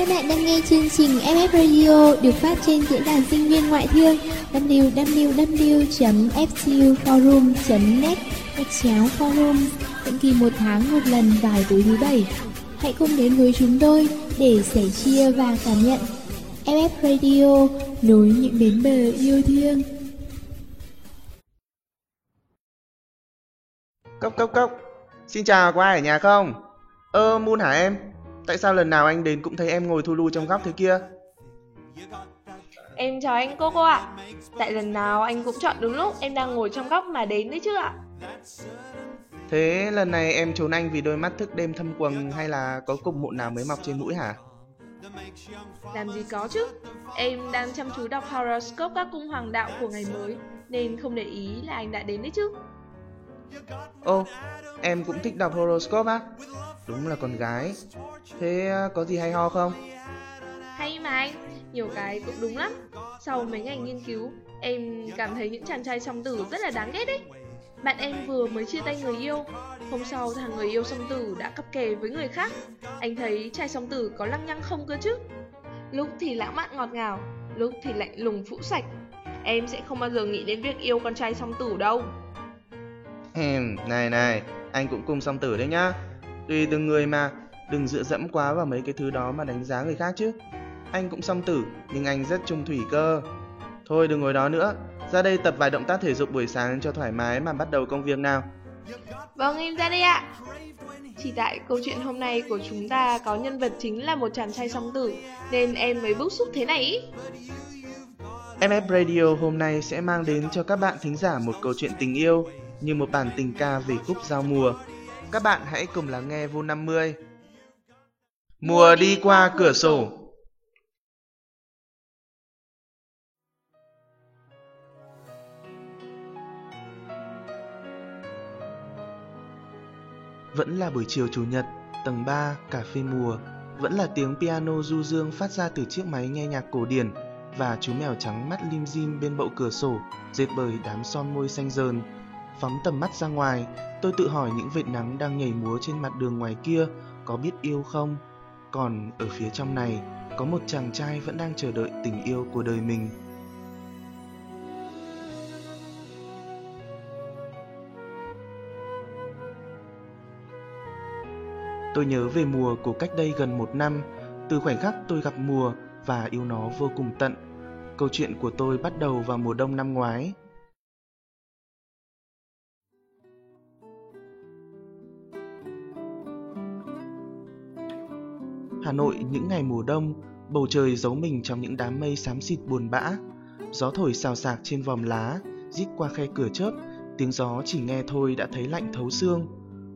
Các bạn đang nghe chương trình FF Radio được phát trên diễn đàn sinh viên ngoại thương www.fcuforum.net gạch chéo forum định kỳ một tháng một lần vào tối thứ bảy. Hãy cùng đến với chúng tôi để sẻ chia và cảm nhận FF Radio nối những bến bờ yêu thương. Cốc cốc cốc Xin chào, có ai ở nhà không? Ơ, Moon hả em? Tại sao lần nào anh đến cũng thấy em ngồi thu lu trong góc thế kia? Em chào anh cô cô ạ. Tại lần nào anh cũng chọn đúng lúc em đang ngồi trong góc mà đến đấy chứ ạ. Thế lần này em trốn anh vì đôi mắt thức đêm thâm quầng hay là có cục mụn nào mới mọc trên mũi hả? Làm gì có chứ. Em đang chăm chú đọc horoscope các cung hoàng đạo của ngày mới nên không để ý là anh đã đến đấy chứ. Ô, em cũng thích đọc horoscope á? Đúng là con gái. Thế à, có gì hay ho không? Hay mà anh, nhiều cái cũng đúng lắm. Sau mấy ngày nghiên cứu, em cảm thấy những chàng trai song tử rất là đáng ghét đấy. Bạn em vừa mới chia tay người yêu Hôm sau thằng người yêu song tử đã cặp kè với người khác Anh thấy trai song tử có lăng nhăng không cơ chứ Lúc thì lãng mạn ngọt ngào Lúc thì lạnh lùng phũ sạch Em sẽ không bao giờ nghĩ đến việc yêu con trai song tử đâu này này, anh cũng cùng song tử đấy nhá Tùy từng người mà, đừng dựa dẫm quá vào mấy cái thứ đó mà đánh giá người khác chứ Anh cũng song tử, nhưng anh rất trung thủy cơ Thôi đừng ngồi đó nữa, ra đây tập vài động tác thể dục buổi sáng cho thoải mái mà bắt đầu công việc nào. Vâng em ra đây ạ. Chỉ tại câu chuyện hôm nay của chúng ta có nhân vật chính là một chàng trai song tử nên em mới bức xúc thế này ý. MF Radio hôm nay sẽ mang đến cho các bạn thính giả một câu chuyện tình yêu như một bản tình ca về khúc giao mùa. Các bạn hãy cùng lắng nghe vô 50. Mùa đi qua cửa sổ Vẫn là buổi chiều chủ nhật, tầng 3, cà phê mùa, vẫn là tiếng piano du dương phát ra từ chiếc máy nghe nhạc cổ điển và chú mèo trắng mắt lim dim bên bậu cửa sổ, dệt bởi đám son môi xanh dờn. Phóng tầm mắt ra ngoài, tôi tự hỏi những vệt nắng đang nhảy múa trên mặt đường ngoài kia có biết yêu không? Còn ở phía trong này, có một chàng trai vẫn đang chờ đợi tình yêu của đời mình. Tôi nhớ về mùa của cách đây gần một năm, từ khoảnh khắc tôi gặp mùa và yêu nó vô cùng tận. Câu chuyện của tôi bắt đầu vào mùa đông năm ngoái. Hà Nội những ngày mùa đông, bầu trời giấu mình trong những đám mây xám xịt buồn bã. Gió thổi xào xạc trên vòm lá, rít qua khe cửa chớp, tiếng gió chỉ nghe thôi đã thấy lạnh thấu xương.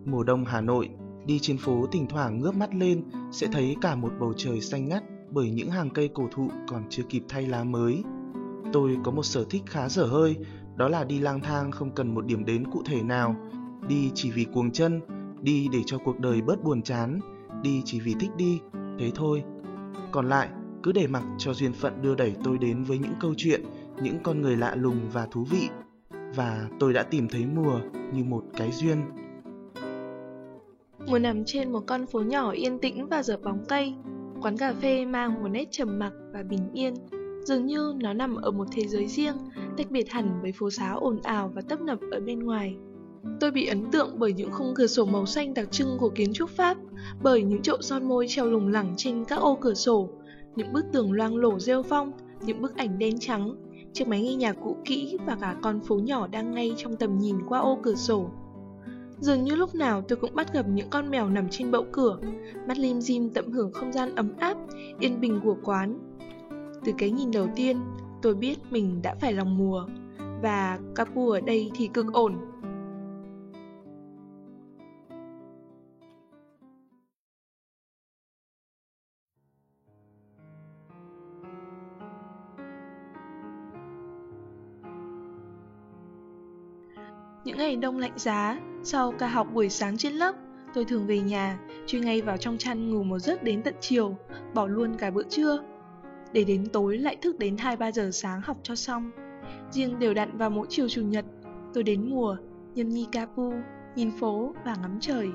Mùa đông Hà Nội Đi trên phố thỉnh thoảng ngước mắt lên sẽ thấy cả một bầu trời xanh ngắt bởi những hàng cây cổ thụ còn chưa kịp thay lá mới. Tôi có một sở thích khá dở hơi, đó là đi lang thang không cần một điểm đến cụ thể nào, đi chỉ vì cuồng chân, đi để cho cuộc đời bớt buồn chán, đi chỉ vì thích đi, thế thôi. Còn lại, cứ để mặc cho duyên phận đưa đẩy tôi đến với những câu chuyện, những con người lạ lùng và thú vị. Và tôi đã tìm thấy mùa như một cái duyên. Mùa nằm trên một con phố nhỏ yên tĩnh và dở bóng cây Quán cà phê mang một nét trầm mặc và bình yên Dường như nó nằm ở một thế giới riêng Tách biệt hẳn với phố xá ồn ào và tấp nập ở bên ngoài Tôi bị ấn tượng bởi những khung cửa sổ màu xanh đặc trưng của kiến trúc Pháp Bởi những chậu son môi treo lủng lẳng trên các ô cửa sổ Những bức tường loang lổ rêu phong Những bức ảnh đen trắng Chiếc máy nghe nhạc cũ kỹ và cả con phố nhỏ đang ngay trong tầm nhìn qua ô cửa sổ Dường như lúc nào tôi cũng bắt gặp những con mèo nằm trên bậu cửa, mắt lim dim tận hưởng không gian ấm áp, yên bình của quán. Từ cái nhìn đầu tiên, tôi biết mình đã phải lòng mùa, và Capu ở đây thì cực ổn. Những ngày đông lạnh giá, sau ca học buổi sáng trên lớp, tôi thường về nhà, chui ngay vào trong chăn ngủ một giấc đến tận chiều, bỏ luôn cả bữa trưa. Để đến tối lại thức đến 2-3 giờ sáng học cho xong. Riêng đều đặn vào mỗi chiều chủ nhật, tôi đến mùa, nhâm nhi capu, nhìn phố và ngắm trời.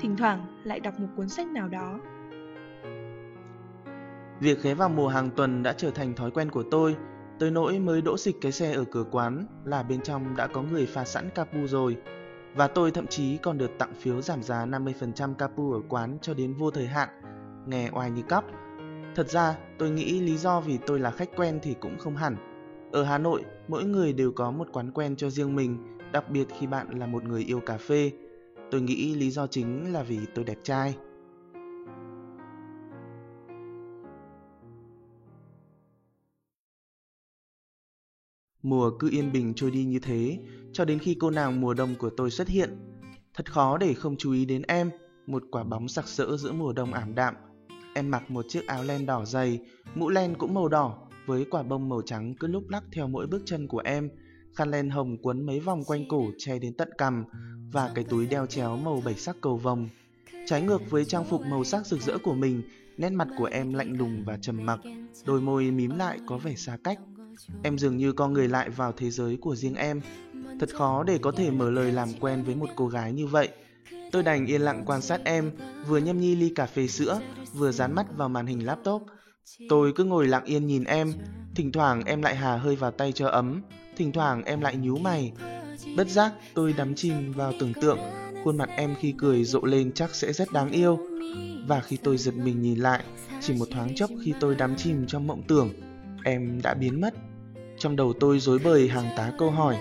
Thỉnh thoảng lại đọc một cuốn sách nào đó. Việc ghé vào mùa hàng tuần đã trở thành thói quen của tôi, tới nỗi mới đỗ xịch cái xe ở cửa quán là bên trong đã có người pha sẵn capu rồi. Và tôi thậm chí còn được tặng phiếu giảm giá 50% capu ở quán cho đến vô thời hạn, nghe oai như cắp. Thật ra, tôi nghĩ lý do vì tôi là khách quen thì cũng không hẳn. Ở Hà Nội, mỗi người đều có một quán quen cho riêng mình, đặc biệt khi bạn là một người yêu cà phê. Tôi nghĩ lý do chính là vì tôi đẹp trai. Mùa cứ yên bình trôi đi như thế, cho đến khi cô nàng mùa đông của tôi xuất hiện. Thật khó để không chú ý đến em, một quả bóng sặc sỡ giữa mùa đông ảm đạm. Em mặc một chiếc áo len đỏ dày, mũ len cũng màu đỏ, với quả bông màu trắng cứ lúc lắc theo mỗi bước chân của em. Khăn len hồng quấn mấy vòng quanh cổ che đến tận cằm và cái túi đeo chéo màu bảy sắc cầu vồng. Trái ngược với trang phục màu sắc rực rỡ của mình, nét mặt của em lạnh lùng và trầm mặc, đôi môi mím lại có vẻ xa cách. Em dường như con người lại vào thế giới của riêng em. Thật khó để có thể mở lời làm quen với một cô gái như vậy. Tôi đành yên lặng quan sát em, vừa nhâm nhi ly cà phê sữa, vừa dán mắt vào màn hình laptop. Tôi cứ ngồi lặng yên nhìn em, thỉnh thoảng em lại hà hơi vào tay cho ấm, thỉnh thoảng em lại nhíu mày. Bất giác tôi đắm chìm vào tưởng tượng, khuôn mặt em khi cười rộ lên chắc sẽ rất đáng yêu. Và khi tôi giật mình nhìn lại, chỉ một thoáng chốc khi tôi đắm chìm trong mộng tưởng, em đã biến mất. Trong đầu tôi rối bời hàng tá câu hỏi,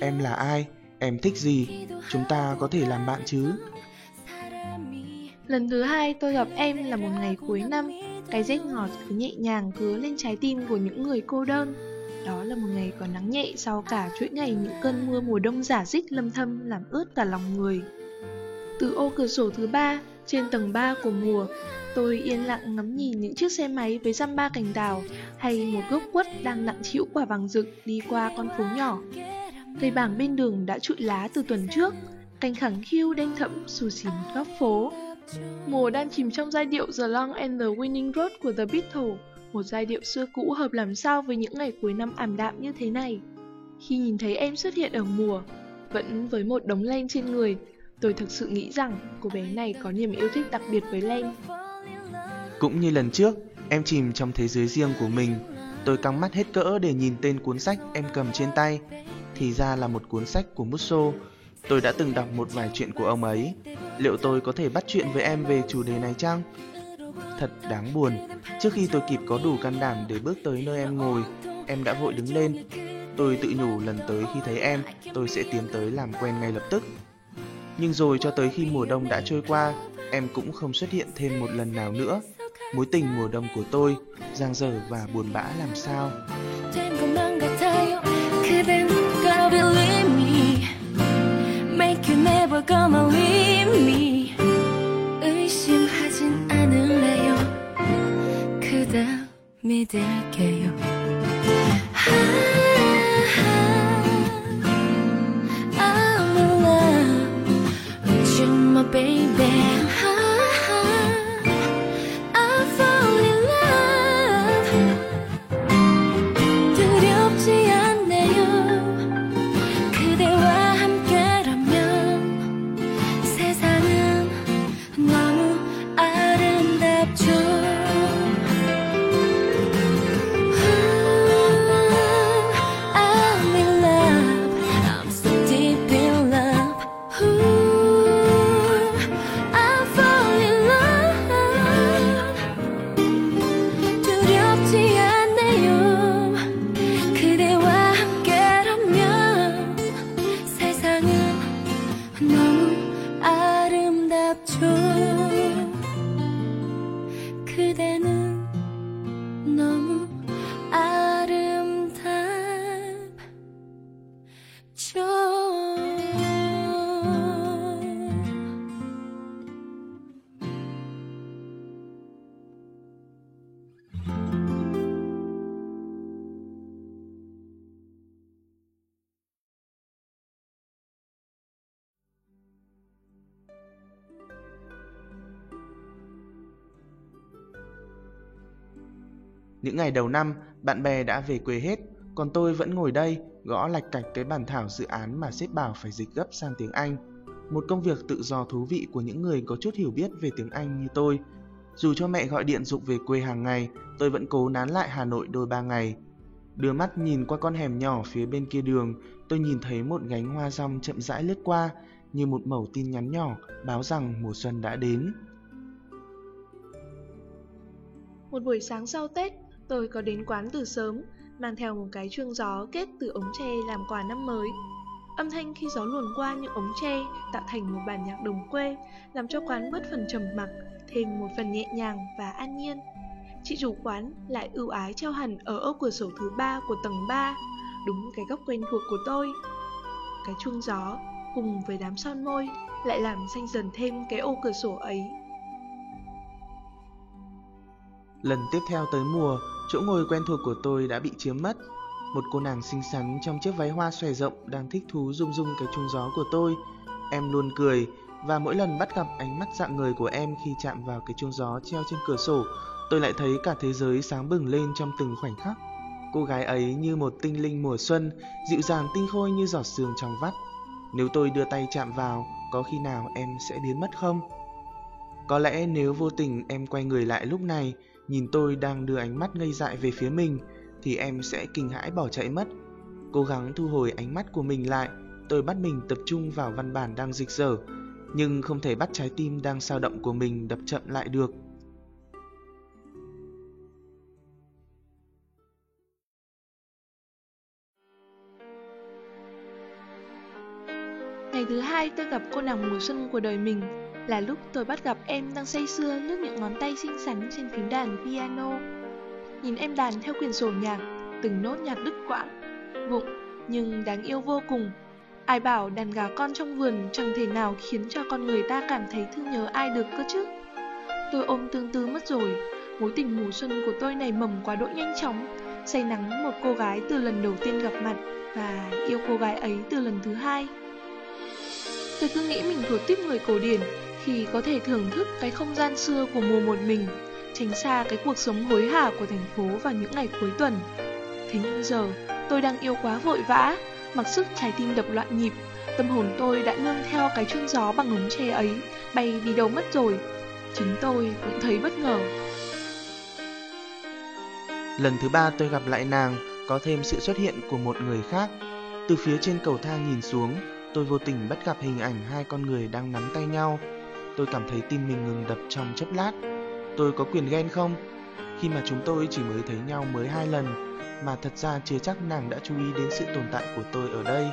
em là ai, em thích gì, chúng ta có thể làm bạn chứ? Lần thứ hai tôi gặp em là một ngày cuối năm, cái rét ngọt cứ nhẹ nhàng cứa lên trái tim của những người cô đơn. Đó là một ngày có nắng nhẹ sau cả chuỗi ngày những cơn mưa mùa đông giả dích lâm thâm làm ướt cả lòng người. Từ ô cửa sổ thứ ba, trên tầng 3 của mùa, tôi yên lặng ngắm nhìn những chiếc xe máy với răm ba cành đào hay một gốc quất đang nặng chịu quả vàng rực đi qua con phố nhỏ. Cây bảng bên đường đã trụi lá từ tuần trước, cành khẳng khiu đen thẫm xù xì góc phố. Mùa đang chìm trong giai điệu The Long and the Winning Road của The Beatles, một giai điệu xưa cũ hợp làm sao với những ngày cuối năm ảm đạm như thế này. Khi nhìn thấy em xuất hiện ở mùa, vẫn với một đống len trên người, tôi thực sự nghĩ rằng cô bé này có niềm yêu thích đặc biệt với len. Cũng như lần trước, em chìm trong thế giới riêng của mình. Tôi căng mắt hết cỡ để nhìn tên cuốn sách em cầm trên tay. Thì ra là một cuốn sách của Musso. Tôi đã từng đọc một vài chuyện của ông ấy. Liệu tôi có thể bắt chuyện với em về chủ đề này chăng? Thật đáng buồn, trước khi tôi kịp có đủ can đảm để bước tới nơi em ngồi, em đã vội đứng lên. Tôi tự nhủ lần tới khi thấy em, tôi sẽ tiến tới làm quen ngay lập tức. Nhưng rồi cho tới khi mùa đông đã trôi qua, em cũng không xuất hiện thêm một lần nào nữa. Mối tình mùa đông của tôi, giang dở và buồn bã làm sao. Make you my baby Những ngày đầu năm, bạn bè đã về quê hết, còn tôi vẫn ngồi đây, gõ lạch cạch cái bản thảo dự án mà sếp bảo phải dịch gấp sang tiếng Anh. Một công việc tự do thú vị của những người có chút hiểu biết về tiếng Anh như tôi. Dù cho mẹ gọi điện dục về quê hàng ngày, tôi vẫn cố nán lại Hà Nội đôi ba ngày. Đưa mắt nhìn qua con hẻm nhỏ phía bên kia đường, tôi nhìn thấy một gánh hoa rong chậm rãi lướt qua, như một mẩu tin nhắn nhỏ báo rằng mùa xuân đã đến. Một buổi sáng sau Tết, tôi có đến quán từ sớm, mang theo một cái chuông gió kết từ ống tre làm quà năm mới. Âm thanh khi gió luồn qua những ống tre tạo thành một bản nhạc đồng quê, làm cho quán bớt phần trầm mặc, thêm một phần nhẹ nhàng và an nhiên. Chị chủ quán lại ưu ái treo hẳn ở ô cửa sổ thứ ba của tầng 3, đúng cái góc quen thuộc của tôi. Cái chuông gió cùng với đám son môi lại làm xanh dần thêm cái ô cửa sổ ấy. Lần tiếp theo tới mùa, chỗ ngồi quen thuộc của tôi đã bị chiếm mất. Một cô nàng xinh xắn trong chiếc váy hoa xòe rộng đang thích thú rung rung cái chuông gió của tôi. Em luôn cười và mỗi lần bắt gặp ánh mắt dạng người của em khi chạm vào cái chuông gió treo trên cửa sổ, tôi lại thấy cả thế giới sáng bừng lên trong từng khoảnh khắc. Cô gái ấy như một tinh linh mùa xuân, dịu dàng tinh khôi như giọt sương trong vắt. Nếu tôi đưa tay chạm vào, có khi nào em sẽ biến mất không? Có lẽ nếu vô tình em quay người lại lúc này, nhìn tôi đang đưa ánh mắt ngây dại về phía mình, thì em sẽ kinh hãi bỏ chạy mất. Cố gắng thu hồi ánh mắt của mình lại, tôi bắt mình tập trung vào văn bản đang dịch dở, nhưng không thể bắt trái tim đang sao động của mình đập chậm lại được. Ngày thứ hai tôi gặp cô nàng mùa xuân của đời mình là lúc tôi bắt gặp em đang say sưa lướt những ngón tay xinh xắn trên phím đàn piano. Nhìn em đàn theo quyển sổ nhạc, từng nốt nhạc đứt quãng, vụng nhưng đáng yêu vô cùng. Ai bảo đàn gà con trong vườn chẳng thể nào khiến cho con người ta cảm thấy thương nhớ ai được cơ chứ. Tôi ôm tương tư mất rồi, mối tình mùa xuân của tôi này mầm quá độ nhanh chóng, say nắng một cô gái từ lần đầu tiên gặp mặt và yêu cô gái ấy từ lần thứ hai. Tôi cứ nghĩ mình thuộc tiếp người cổ điển khi có thể thưởng thức cái không gian xưa của mùa một mình, tránh xa cái cuộc sống hối hả của thành phố vào những ngày cuối tuần. Thế nhưng giờ, tôi đang yêu quá vội vã, mặc sức trái tim đập loạn nhịp, tâm hồn tôi đã nương theo cái chuông gió bằng ống tre ấy, bay đi đâu mất rồi. Chính tôi cũng thấy bất ngờ. Lần thứ ba tôi gặp lại nàng, có thêm sự xuất hiện của một người khác. Từ phía trên cầu thang nhìn xuống, tôi vô tình bắt gặp hình ảnh hai con người đang nắm tay nhau. Tôi cảm thấy tim mình ngừng đập trong chốc lát. Tôi có quyền ghen không? Khi mà chúng tôi chỉ mới thấy nhau mới hai lần, mà thật ra chưa chắc nàng đã chú ý đến sự tồn tại của tôi ở đây.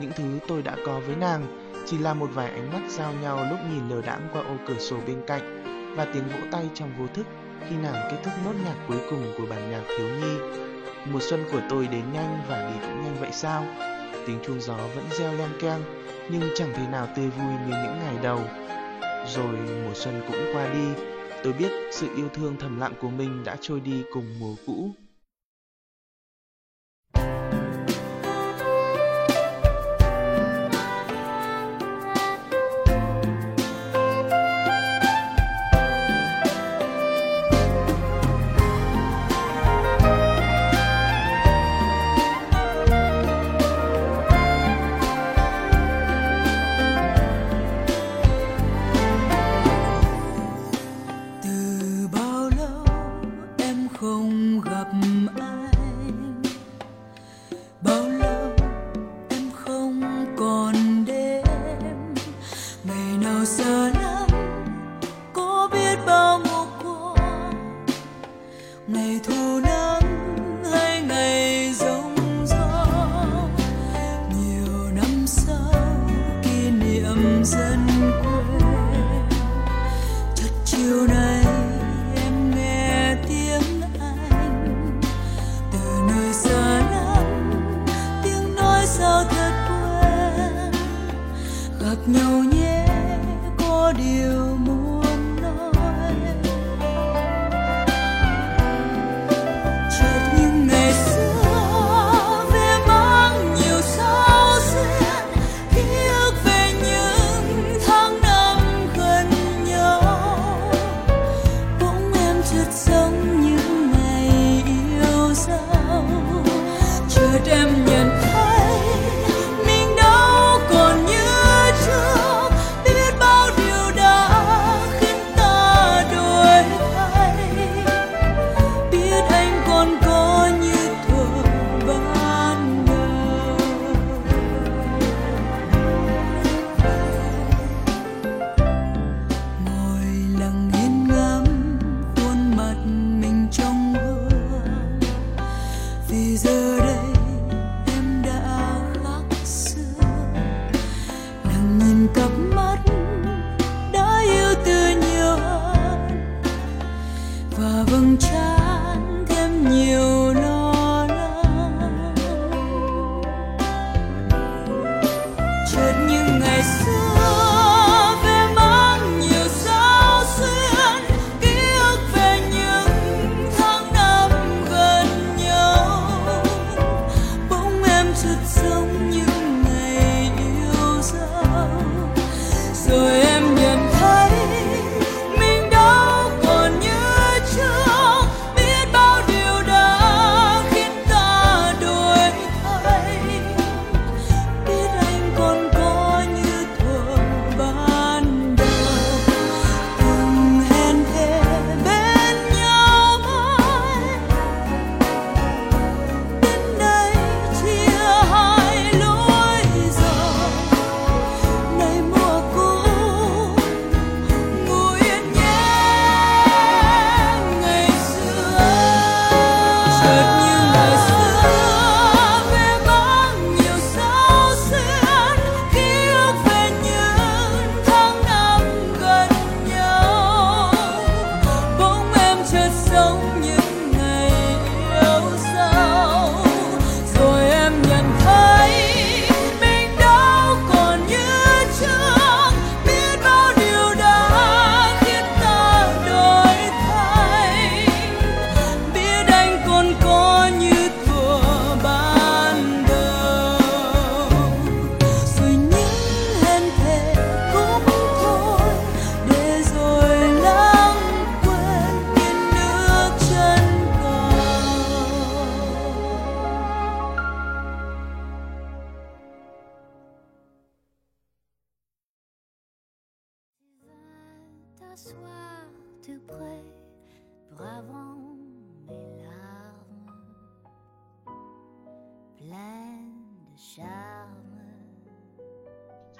Những thứ tôi đã có với nàng chỉ là một vài ánh mắt giao nhau lúc nhìn lờ đãng qua ô cửa sổ bên cạnh và tiếng vỗ tay trong vô thức khi nàng kết thúc nốt nhạc cuối cùng của bản nhạc thiếu nhi. Mùa xuân của tôi đến nhanh và đi cũng nhanh vậy sao? Tiếng chuông gió vẫn reo leng keng, nhưng chẳng thể nào tươi vui như những ngày đầu. Rồi mùa xuân cũng qua đi, tôi biết sự yêu thương thầm lặng của mình đã trôi đi cùng mùa cũ.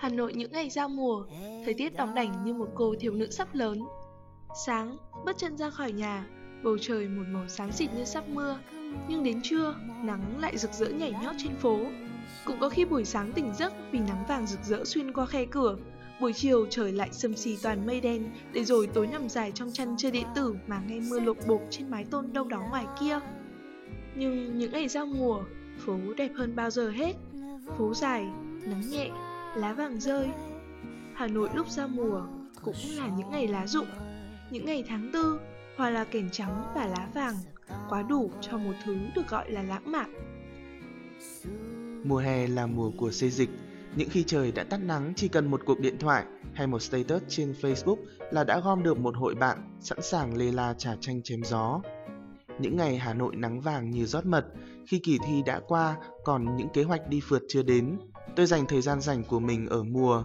Hà Nội những ngày giao mùa, thời tiết đóng đảnh như một cô thiếu nữ sắp lớn. Sáng, bước chân ra khỏi nhà, bầu trời một màu sáng xịt như sắp mưa, nhưng đến trưa, nắng lại rực rỡ nhảy nhót trên phố. Cũng có khi buổi sáng tỉnh giấc vì nắng vàng rực rỡ xuyên qua khe cửa, buổi chiều trời lại sầm xì toàn mây đen, để rồi tối nằm dài trong chăn chơi điện tử mà nghe mưa lộp bộp trên mái tôn đâu đó ngoài kia. Nhưng những ngày giao mùa, phố đẹp hơn bao giờ hết. Phố dài, nắng nhẹ, lá vàng rơi. Hà Nội lúc giao mùa cũng là những ngày lá rụng, những ngày tháng tư, hoa là kẻn trắng và lá vàng, quá đủ cho một thứ được gọi là lãng mạn. Mùa hè là mùa của xây dịch, những khi trời đã tắt nắng chỉ cần một cuộc điện thoại hay một status trên Facebook là đã gom được một hội bạn sẵn sàng lê la trà tranh chém gió. Những ngày Hà Nội nắng vàng như rót mật, khi kỳ thi đã qua còn những kế hoạch đi phượt chưa đến, tôi dành thời gian rảnh của mình ở mùa.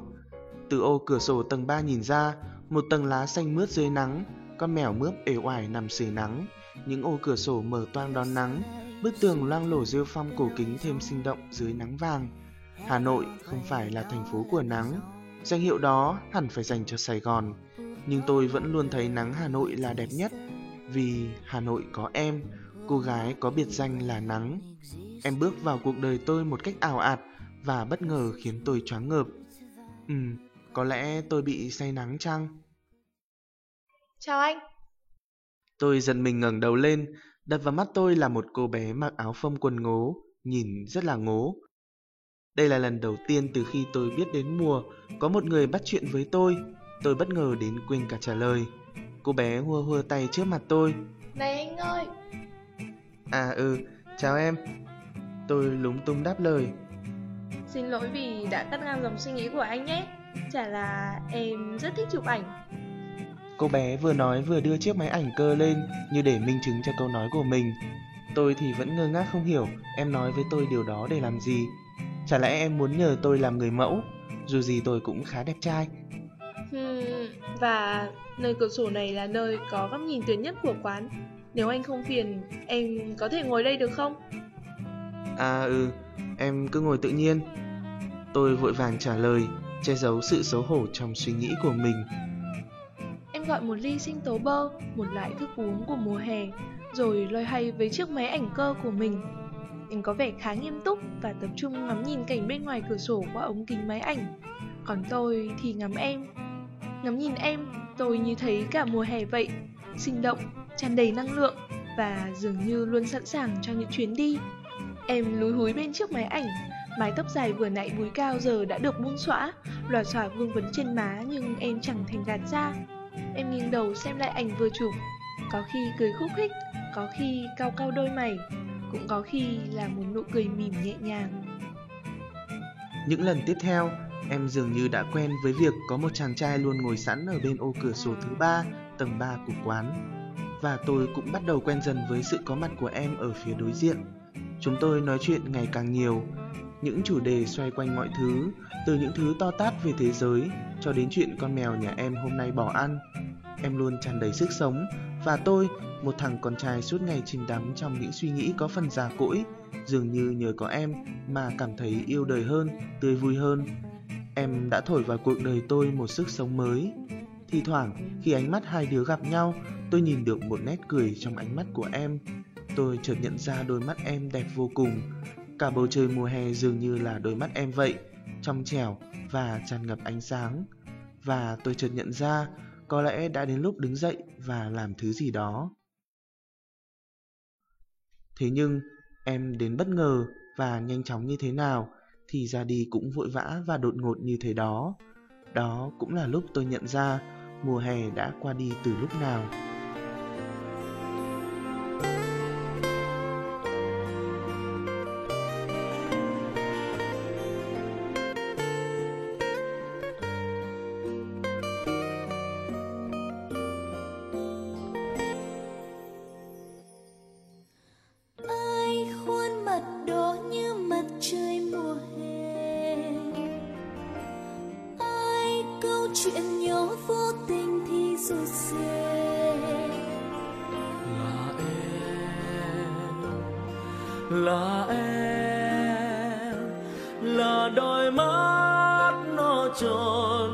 Từ ô cửa sổ tầng 3 nhìn ra, một tầng lá xanh mướt dưới nắng, con mèo mướp ế oải nằm sưởi nắng, những ô cửa sổ mở toang đón nắng, bức tường loang lổ rêu phong cổ kính thêm sinh động dưới nắng vàng. Hà Nội không phải là thành phố của nắng, danh hiệu đó hẳn phải dành cho Sài Gòn, nhưng tôi vẫn luôn thấy nắng Hà Nội là đẹp nhất, vì Hà Nội có em, cô gái có biệt danh là nắng. Em bước vào cuộc đời tôi một cách ảo ạt và bất ngờ khiến tôi choáng ngợp. Ừ, có lẽ tôi bị say nắng chăng? Chào anh. Tôi giật mình ngẩng đầu lên, đập vào mắt tôi là một cô bé mặc áo phông quần ngố, nhìn rất là ngố. Đây là lần đầu tiên từ khi tôi biết đến mùa, có một người bắt chuyện với tôi. Tôi bất ngờ đến quên cả trả lời. Cô bé hua hua tay trước mặt tôi. Này anh ơi! À ừ, chào em. Tôi lúng túng đáp lời. Xin lỗi vì đã cắt ngang dòng suy nghĩ của anh nhé. Chả là em rất thích chụp ảnh. Cô bé vừa nói vừa đưa chiếc máy ảnh cơ lên như để minh chứng cho câu nói của mình. Tôi thì vẫn ngơ ngác không hiểu em nói với tôi điều đó để làm gì. Chả lẽ em muốn nhờ tôi làm người mẫu, dù gì tôi cũng khá đẹp trai. Hmm, và nơi cửa sổ này là nơi có góc nhìn tuyệt nhất của quán. Nếu anh không phiền, em có thể ngồi đây được không? À ừ, em cứ ngồi tự nhiên. Tôi vội vàng trả lời, che giấu sự xấu hổ trong suy nghĩ của mình. Em gọi một ly sinh tố bơ, một loại thức uống của mùa hè, rồi loay hay với chiếc máy ảnh cơ của mình. Em có vẻ khá nghiêm túc và tập trung ngắm nhìn cảnh bên ngoài cửa sổ qua ống kính máy ảnh. Còn tôi thì ngắm em. Ngắm nhìn em, tôi như thấy cả mùa hè vậy, sinh động, tràn đầy năng lượng và dường như luôn sẵn sàng cho những chuyến đi. Em lúi húi bên chiếc máy ảnh, mái tóc dài vừa nãy búi cao giờ đã được buông xõa, Lòa xòa vương vấn trên má nhưng em chẳng thành gạt ra. Em nghiêng đầu xem lại ảnh vừa chụp, có khi cười khúc khích, có khi cau cau đôi mày, cũng có khi là một nụ cười mỉm nhẹ nhàng. Những lần tiếp theo, em dường như đã quen với việc có một chàng trai luôn ngồi sẵn ở bên ô cửa sổ thứ ba, tầng 3 của quán. Và tôi cũng bắt đầu quen dần với sự có mặt của em ở phía đối diện. Chúng tôi nói chuyện ngày càng nhiều, những chủ đề xoay quanh mọi thứ, từ những thứ to tát về thế giới cho đến chuyện con mèo nhà em hôm nay bỏ ăn. Em luôn tràn đầy sức sống và tôi, một thằng con trai suốt ngày chìm đắm trong những suy nghĩ có phần già cỗi, dường như nhờ có em mà cảm thấy yêu đời hơn, tươi vui hơn. Em đã thổi vào cuộc đời tôi một sức sống mới. thi thoảng, khi ánh mắt hai đứa gặp nhau, tôi nhìn được một nét cười trong ánh mắt của em. Tôi chợt nhận ra đôi mắt em đẹp vô cùng. Cả bầu trời mùa hè dường như là đôi mắt em vậy, trong trẻo và tràn ngập ánh sáng. Và tôi chợt nhận ra có lẽ đã đến lúc đứng dậy và làm thứ gì đó. Thế nhưng, em đến bất ngờ và nhanh chóng như thế nào thì ra đi cũng vội vã và đột ngột như thế đó. Đó cũng là lúc tôi nhận ra mùa hè đã qua đi từ lúc nào. tròn.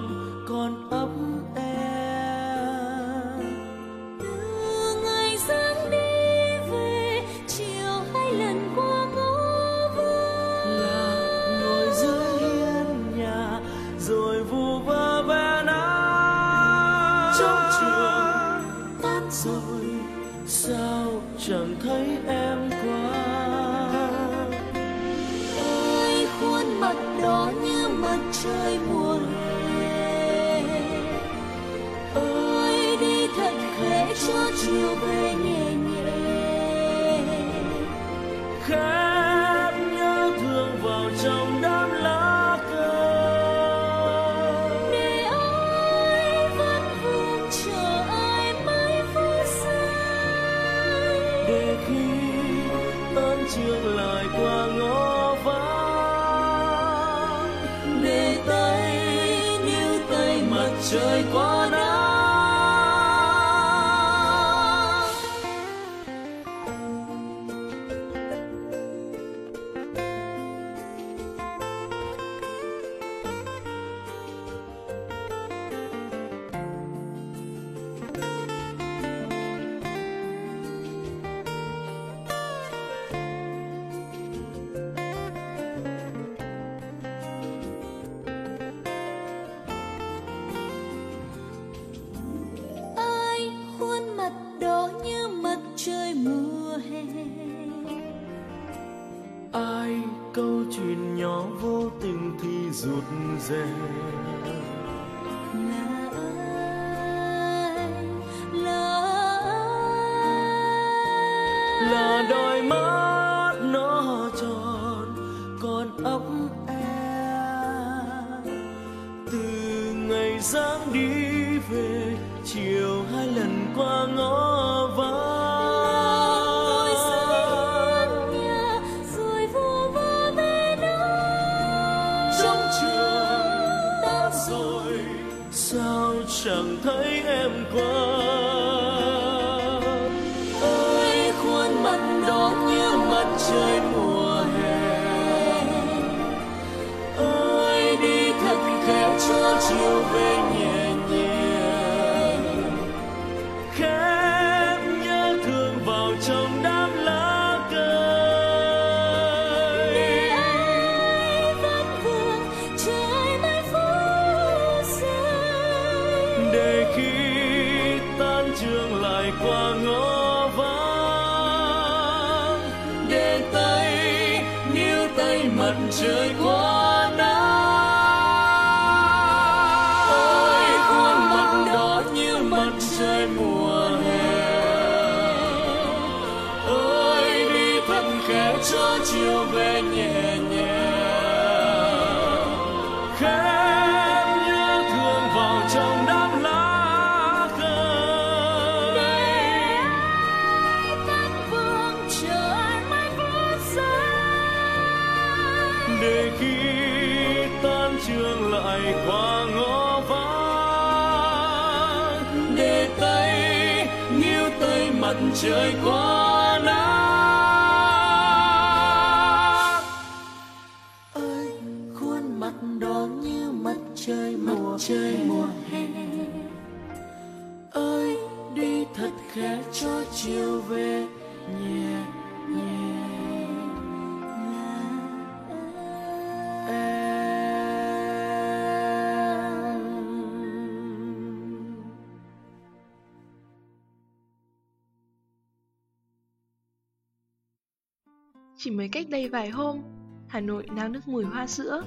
giờ là ai là ai là đôi mắt nó tròn, còn ấm em. Từ ngày dáng đi về, chiều mới cách đây vài hôm, Hà Nội nao nước mùi hoa sữa,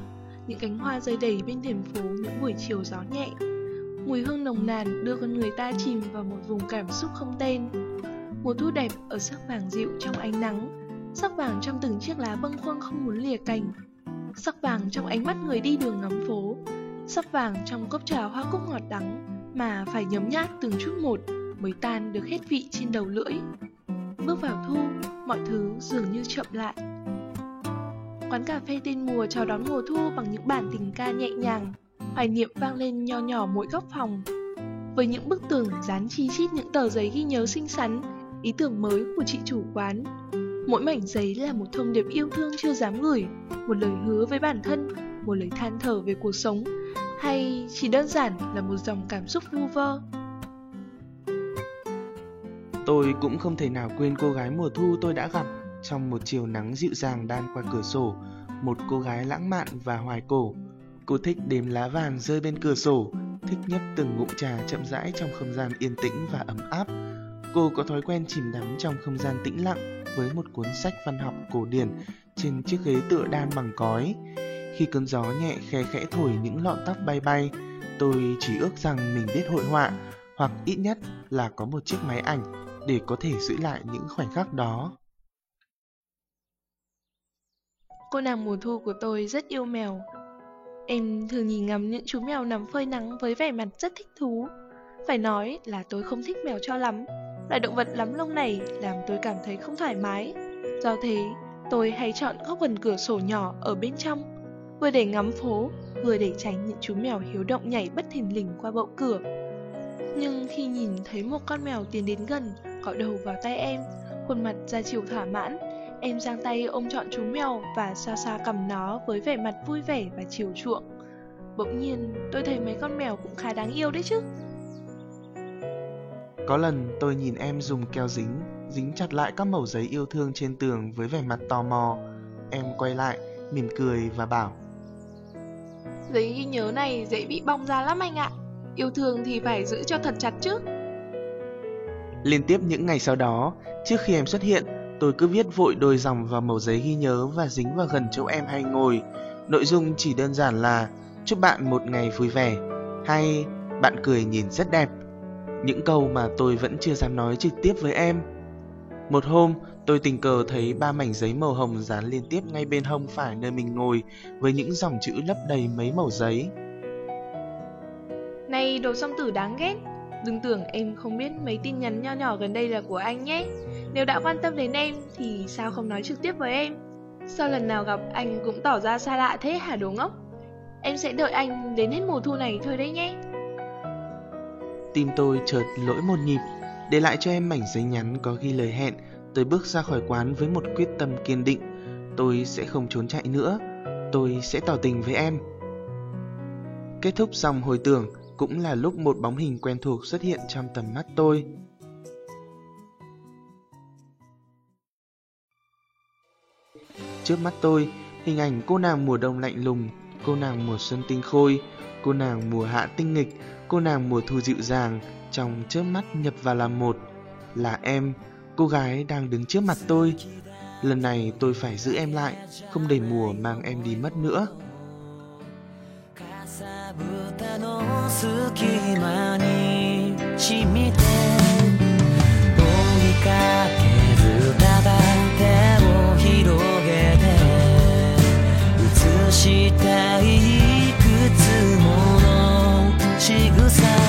Những cánh hoa rơi đầy bên thềm phố những buổi chiều gió nhẹ. Mùi hương nồng nàn đưa con người ta chìm vào một vùng cảm xúc không tên. Mùa thu đẹp ở sắc vàng dịu trong ánh nắng, Sắc vàng trong từng chiếc lá bâng khuâng không muốn lìa cành. Sắc vàng trong ánh mắt người đi đường ngắm phố, Sắc vàng trong cốc trà hoa cúc ngọt đắng Mà phải nhấm nhát từng chút một mới tan được hết vị trên đầu lưỡi. Bước vào thu, mọi thứ dường như chậm lại. Quán cà phê tên mùa chào đón mùa thu bằng những bản tình ca nhẹ nhàng, hoài niệm vang lên nho nhỏ mỗi góc phòng. Với những bức tường dán chi chít những tờ giấy ghi nhớ xinh xắn, ý tưởng mới của chị chủ quán. Mỗi mảnh giấy là một thông điệp yêu thương chưa dám gửi, một lời hứa với bản thân, một lời than thở về cuộc sống, hay chỉ đơn giản là một dòng cảm xúc vu vơ Tôi cũng không thể nào quên cô gái mùa thu tôi đã gặp trong một chiều nắng dịu dàng đan qua cửa sổ, một cô gái lãng mạn và hoài cổ. Cô thích đếm lá vàng rơi bên cửa sổ, thích nhấp từng ngụm trà chậm rãi trong không gian yên tĩnh và ấm áp. Cô có thói quen chìm đắm trong không gian tĩnh lặng với một cuốn sách văn học cổ điển trên chiếc ghế tựa đan bằng cói. Khi cơn gió nhẹ khe khẽ thổi những lọn tóc bay bay, tôi chỉ ước rằng mình biết hội họa, hoặc ít nhất là có một chiếc máy ảnh để có thể giữ lại những khoảnh khắc đó. Cô nàng mùa thu của tôi rất yêu mèo. Em thường nhìn ngắm những chú mèo nằm phơi nắng với vẻ mặt rất thích thú. Phải nói là tôi không thích mèo cho lắm. Loài động vật lắm lông này làm tôi cảm thấy không thoải mái. Do thế, tôi hay chọn góc gần cửa sổ nhỏ ở bên trong, vừa để ngắm phố, vừa để tránh những chú mèo hiếu động nhảy bất thình lình qua bậu cửa. Nhưng khi nhìn thấy một con mèo tiến đến gần, cọ đầu vào tay em, khuôn mặt ra chiều thỏa mãn, em giang tay ôm trọn chú mèo và xa xa cầm nó với vẻ mặt vui vẻ và chiều chuộng. Bỗng nhiên, tôi thấy mấy con mèo cũng khá đáng yêu đấy chứ. Có lần tôi nhìn em dùng keo dính, dính chặt lại các mẩu giấy yêu thương trên tường với vẻ mặt tò mò. Em quay lại, mỉm cười và bảo Giấy ghi nhớ này dễ bị bong ra lắm anh ạ. Yêu thương thì phải giữ cho thật chặt chứ. Liên tiếp những ngày sau đó, trước khi em xuất hiện, tôi cứ viết vội đôi dòng vào mẩu giấy ghi nhớ và dính vào gần chỗ em hay ngồi. Nội dung chỉ đơn giản là chúc bạn một ngày vui vẻ hay bạn cười nhìn rất đẹp. Những câu mà tôi vẫn chưa dám nói trực tiếp với em. Một hôm, tôi tình cờ thấy ba mảnh giấy màu hồng dán liên tiếp ngay bên hông phải nơi mình ngồi với những dòng chữ lấp đầy mấy màu giấy. Này đồ song tử đáng ghét, đừng tưởng em không biết mấy tin nhắn nho nhỏ gần đây là của anh nhé. Nếu đã quan tâm đến em thì sao không nói trực tiếp với em? Sao lần nào gặp anh cũng tỏ ra xa lạ thế hả đồ ngốc? Em sẽ đợi anh đến hết mùa thu này thôi đấy nhé. Tim tôi chợt lỗi một nhịp, để lại cho em mảnh giấy nhắn có ghi lời hẹn. Tôi bước ra khỏi quán với một quyết tâm kiên định. Tôi sẽ không trốn chạy nữa. Tôi sẽ tỏ tình với em. Kết thúc dòng hồi tưởng cũng là lúc một bóng hình quen thuộc xuất hiện trong tầm mắt tôi. Trước mắt tôi, hình ảnh cô nàng mùa đông lạnh lùng, cô nàng mùa xuân tinh khôi, cô nàng mùa hạ tinh nghịch, cô nàng mùa thu dịu dàng, trong trước mắt nhập vào làm một. Là em, cô gái đang đứng trước mặt tôi. Lần này tôi phải giữ em lại, không để mùa mang em đi mất nữa. 隙間に染みて追いかけるただ手を広げて映したいいくつもの仕草。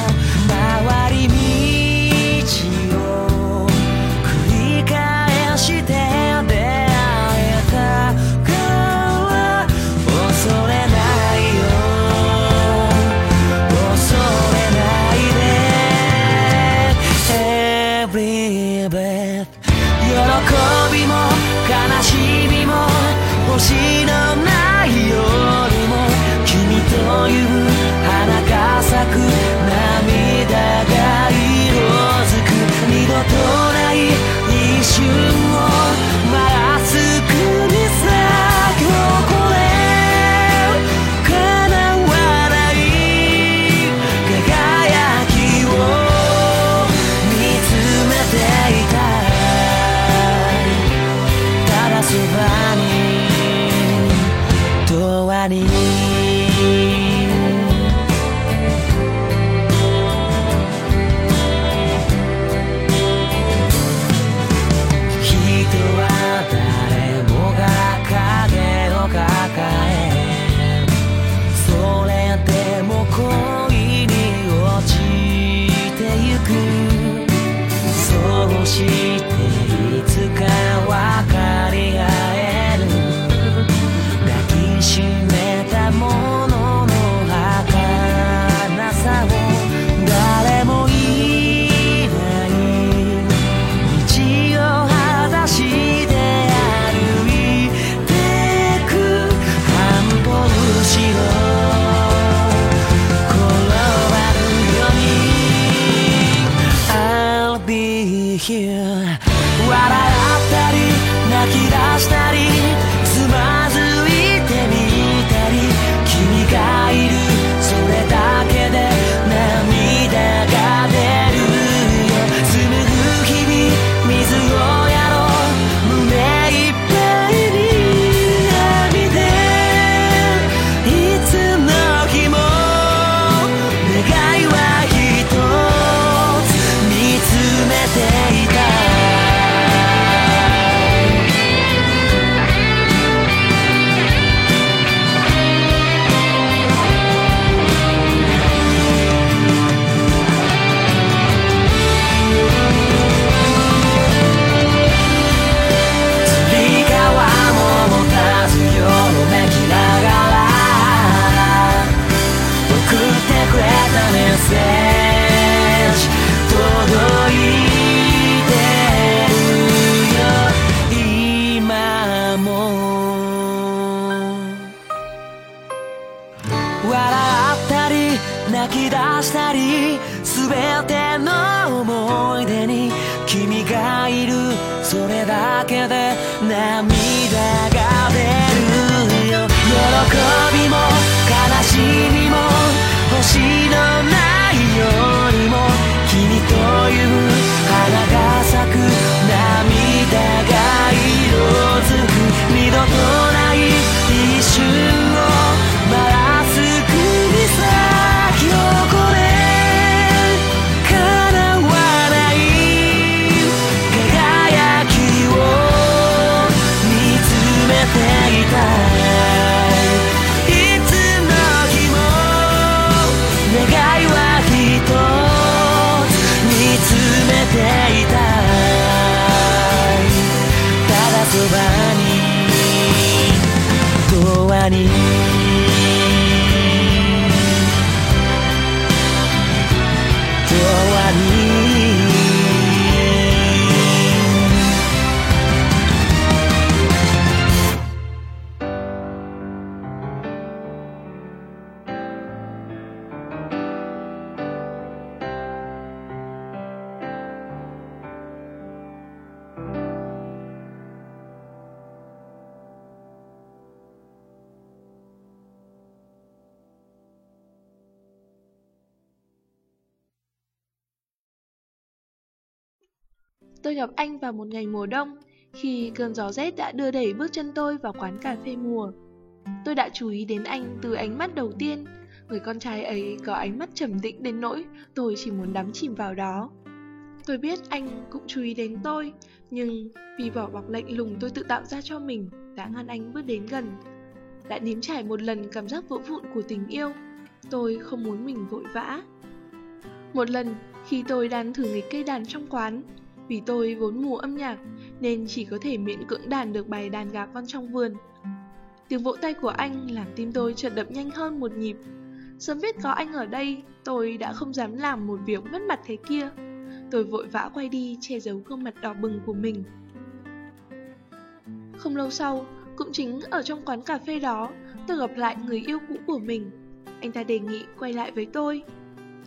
Tôi gặp anh vào một ngày mùa đông, khi cơn gió rét đã đưa đẩy bước chân tôi vào quán cà phê mùa. Tôi đã chú ý đến anh từ ánh mắt đầu tiên, người con trai ấy có ánh mắt trầm tĩnh đến nỗi tôi chỉ muốn đắm chìm vào đó. Tôi biết anh cũng chú ý đến tôi, nhưng vì vỏ bọc lạnh lùng tôi tự tạo ra cho mình đã ngăn anh bước đến gần. Đã nếm trải một lần cảm giác vỡ vụn của tình yêu, tôi không muốn mình vội vã. Một lần, khi tôi đang thử nghịch cây đàn trong quán, vì tôi vốn mù âm nhạc nên chỉ có thể miễn cưỡng đàn được bài đàn gà con trong vườn. Tiếng vỗ tay của anh làm tim tôi chợt đập nhanh hơn một nhịp. Sớm biết có anh ở đây, tôi đã không dám làm một việc mất mặt thế kia. Tôi vội vã quay đi che giấu gương mặt đỏ bừng của mình. Không lâu sau, cũng chính ở trong quán cà phê đó, tôi gặp lại người yêu cũ của mình. Anh ta đề nghị quay lại với tôi.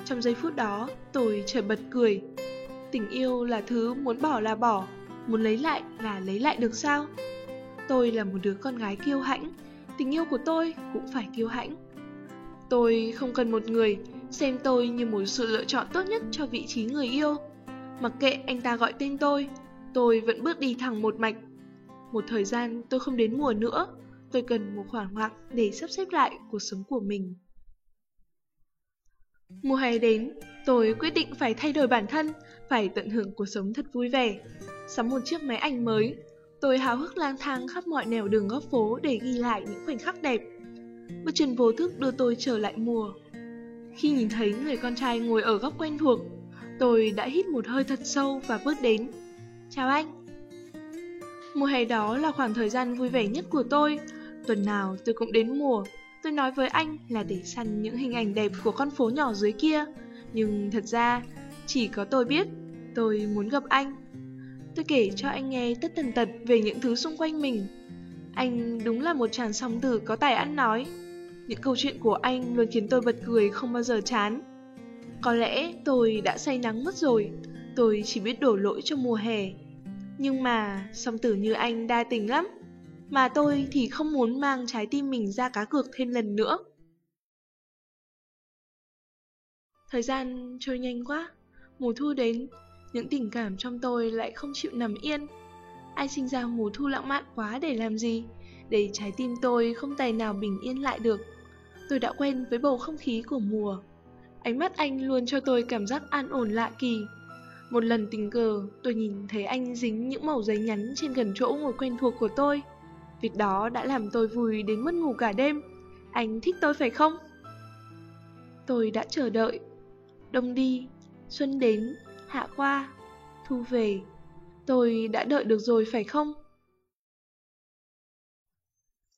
Trong giây phút đó, tôi chợt bật cười. Tình yêu là thứ muốn bỏ là bỏ, muốn lấy lại là lấy lại được sao? Tôi là một đứa con gái kiêu hãnh, tình yêu của tôi cũng phải kiêu hãnh. Tôi không cần một người xem tôi như một sự lựa chọn tốt nhất cho vị trí người yêu. Mặc kệ anh ta gọi tên tôi, tôi vẫn bước đi thẳng một mạch. Một thời gian tôi không đến mùa nữa, tôi cần một khoảng lặng để sắp xếp lại cuộc sống của mình. Mùa hè đến, tôi quyết định phải thay đổi bản thân, phải tận hưởng cuộc sống thật vui vẻ. Sắm một chiếc máy ảnh mới, tôi háo hức lang thang khắp mọi nẻo đường góc phố để ghi lại những khoảnh khắc đẹp. Bước chân vô thức đưa tôi trở lại mùa. Khi nhìn thấy người con trai ngồi ở góc quen thuộc, tôi đã hít một hơi thật sâu và bước đến. Chào anh. Mùa hè đó là khoảng thời gian vui vẻ nhất của tôi. Tuần nào tôi cũng đến mùa. Tôi nói với anh là để săn những hình ảnh đẹp của con phố nhỏ dưới kia. Nhưng thật ra, chỉ có tôi biết, tôi muốn gặp anh. Tôi kể cho anh nghe tất tần tật về những thứ xung quanh mình. Anh đúng là một chàng song tử có tài ăn nói. Những câu chuyện của anh luôn khiến tôi bật cười không bao giờ chán. Có lẽ tôi đã say nắng mất rồi, tôi chỉ biết đổ lỗi cho mùa hè. Nhưng mà song tử như anh đa tình lắm, mà tôi thì không muốn mang trái tim mình ra cá cược thêm lần nữa. Thời gian trôi nhanh quá, mùa thu đến, những tình cảm trong tôi lại không chịu nằm yên. Ai sinh ra mùa thu lãng mạn quá để làm gì, để trái tim tôi không tài nào bình yên lại được. Tôi đã quen với bầu không khí của mùa. Ánh mắt anh luôn cho tôi cảm giác an ổn lạ kỳ. Một lần tình cờ, tôi nhìn thấy anh dính những mẩu giấy nhắn trên gần chỗ ngồi quen thuộc của tôi. Việc đó đã làm tôi vui đến mất ngủ cả đêm. Anh thích tôi phải không? Tôi đã chờ đợi. Đông đi, xuân đến, hạ qua, thu về. Tôi đã đợi được rồi phải không?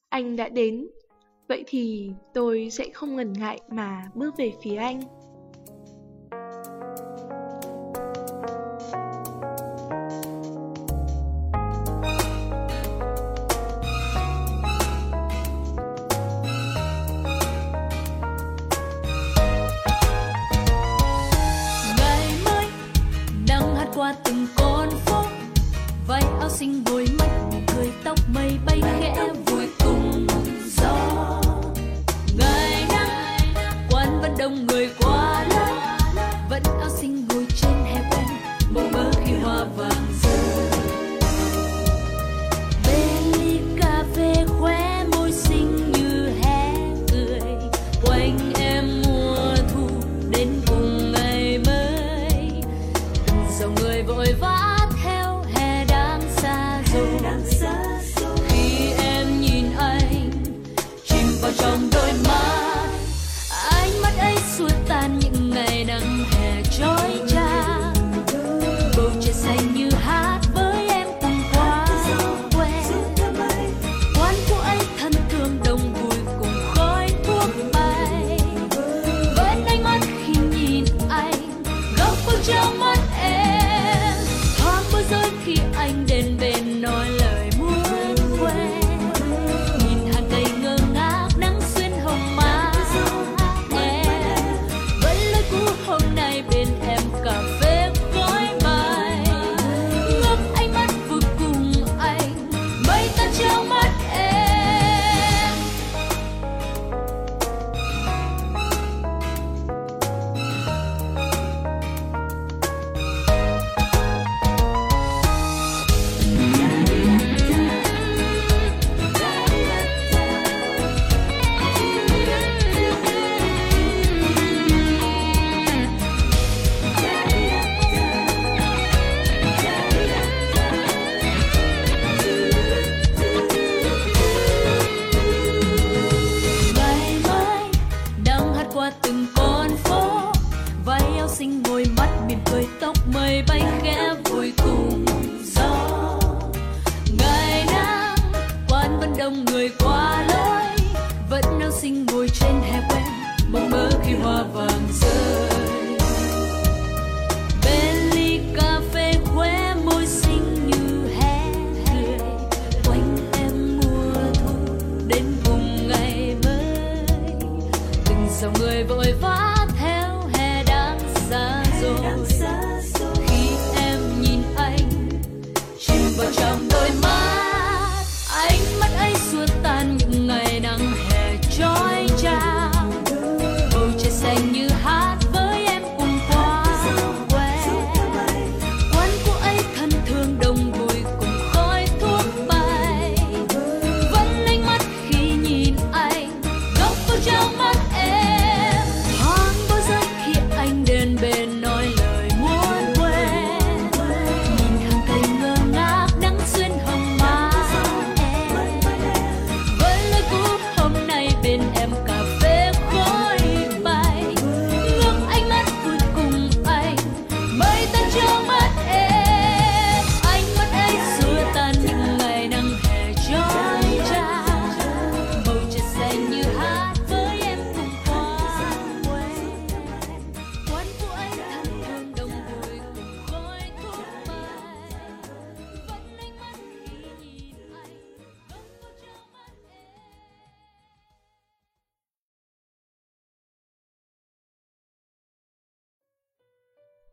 Anh đã đến, vậy thì tôi sẽ không ngần ngại mà bước về phía anh.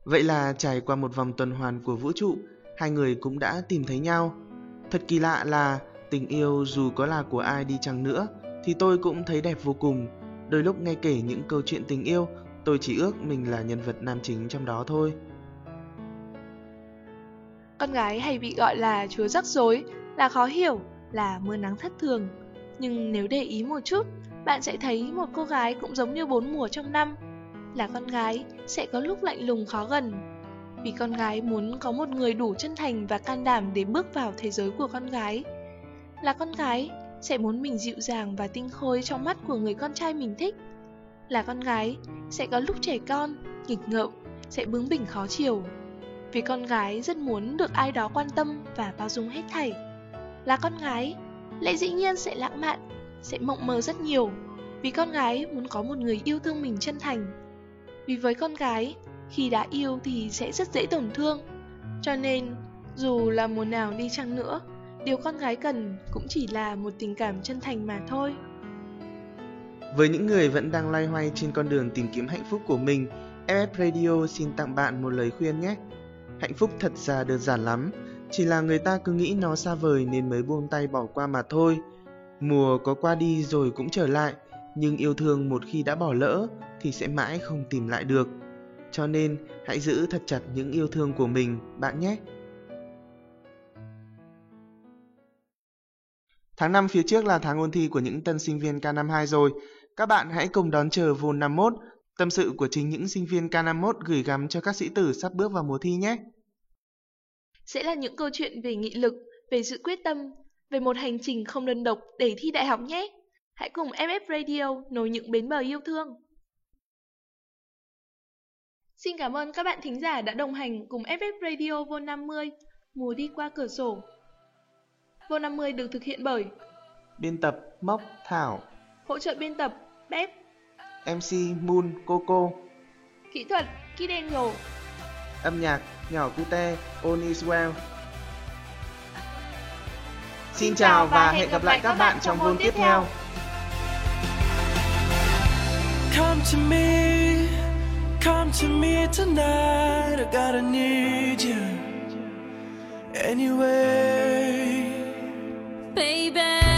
Vậy là trải qua một vòng tuần hoàn của vũ trụ, hai người cũng đã tìm thấy nhau. Thật kỳ lạ là tình yêu dù có là của ai đi chăng nữa thì tôi cũng thấy đẹp vô cùng. Đôi lúc nghe kể những câu chuyện tình yêu, tôi chỉ ước mình là nhân vật nam chính trong đó thôi. Con gái hay bị gọi là chúa rắc rối, là khó hiểu, là mưa nắng thất thường. Nhưng nếu để ý một chút, bạn sẽ thấy một cô gái cũng giống như bốn mùa trong năm. Là con gái sẽ có lúc lạnh lùng khó gần. Vì con gái muốn có một người đủ chân thành và can đảm để bước vào thế giới của con gái. Là con gái sẽ muốn mình dịu dàng và tinh khôi trong mắt của người con trai mình thích. Là con gái sẽ có lúc trẻ con, nghịch ngợm, sẽ bướng bỉnh khó chiều. Vì con gái rất muốn được ai đó quan tâm và bao dung hết thảy. Là con gái, lẽ dĩ nhiên sẽ lãng mạn, sẽ mộng mơ rất nhiều. Vì con gái muốn có một người yêu thương mình chân thành. Vì với con gái, khi đã yêu thì sẽ rất dễ tổn thương. Cho nên, dù là mùa nào đi chăng nữa, điều con gái cần cũng chỉ là một tình cảm chân thành mà thôi. Với những người vẫn đang loay hoay trên con đường tìm kiếm hạnh phúc của mình, FF Radio xin tặng bạn một lời khuyên nhé. Hạnh phúc thật ra đơn giản lắm, chỉ là người ta cứ nghĩ nó xa vời nên mới buông tay bỏ qua mà thôi. Mùa có qua đi rồi cũng trở lại, nhưng yêu thương một khi đã bỏ lỡ thì sẽ mãi không tìm lại được. Cho nên hãy giữ thật chặt những yêu thương của mình bạn nhé. Tháng 5 phía trước là tháng ôn thi của những tân sinh viên K52 rồi. Các bạn hãy cùng đón chờ vôn 51, tâm sự của chính những sinh viên K51 gửi gắm cho các sĩ tử sắp bước vào mùa thi nhé. Sẽ là những câu chuyện về nghị lực, về sự quyết tâm, về một hành trình không đơn độc để thi đại học nhé. Hãy cùng FF Radio nối những bến bờ yêu thương. Xin cảm ơn các bạn thính giả đã đồng hành cùng FF Radio vô 50, mùa đi qua cửa sổ. Vô 50 được thực hiện bởi Biên tập Móc Thảo. Hỗ trợ biên tập Bếp. MC Moon Coco. Kỹ thuật Kid Angel Âm nhạc Nhỏ Cute On Israel Xin chào và hẹn gặp lại các bạn trong vôn tiếp theo. Come to me, come to me tonight. I gotta need you anyway. Baby,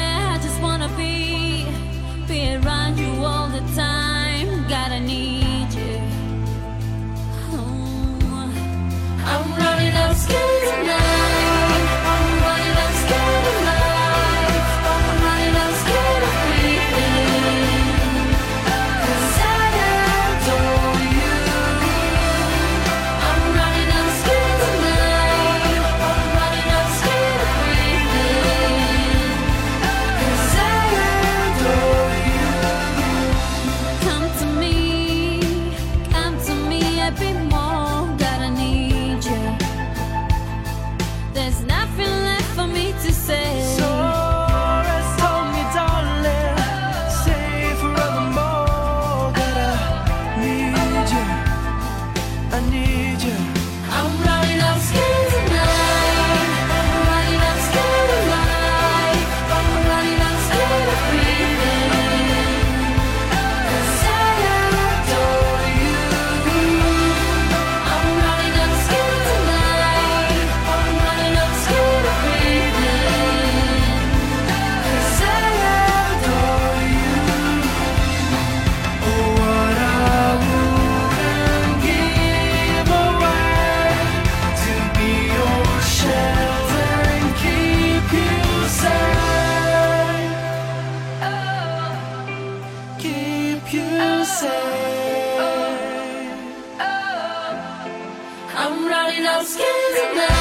no skin tonight.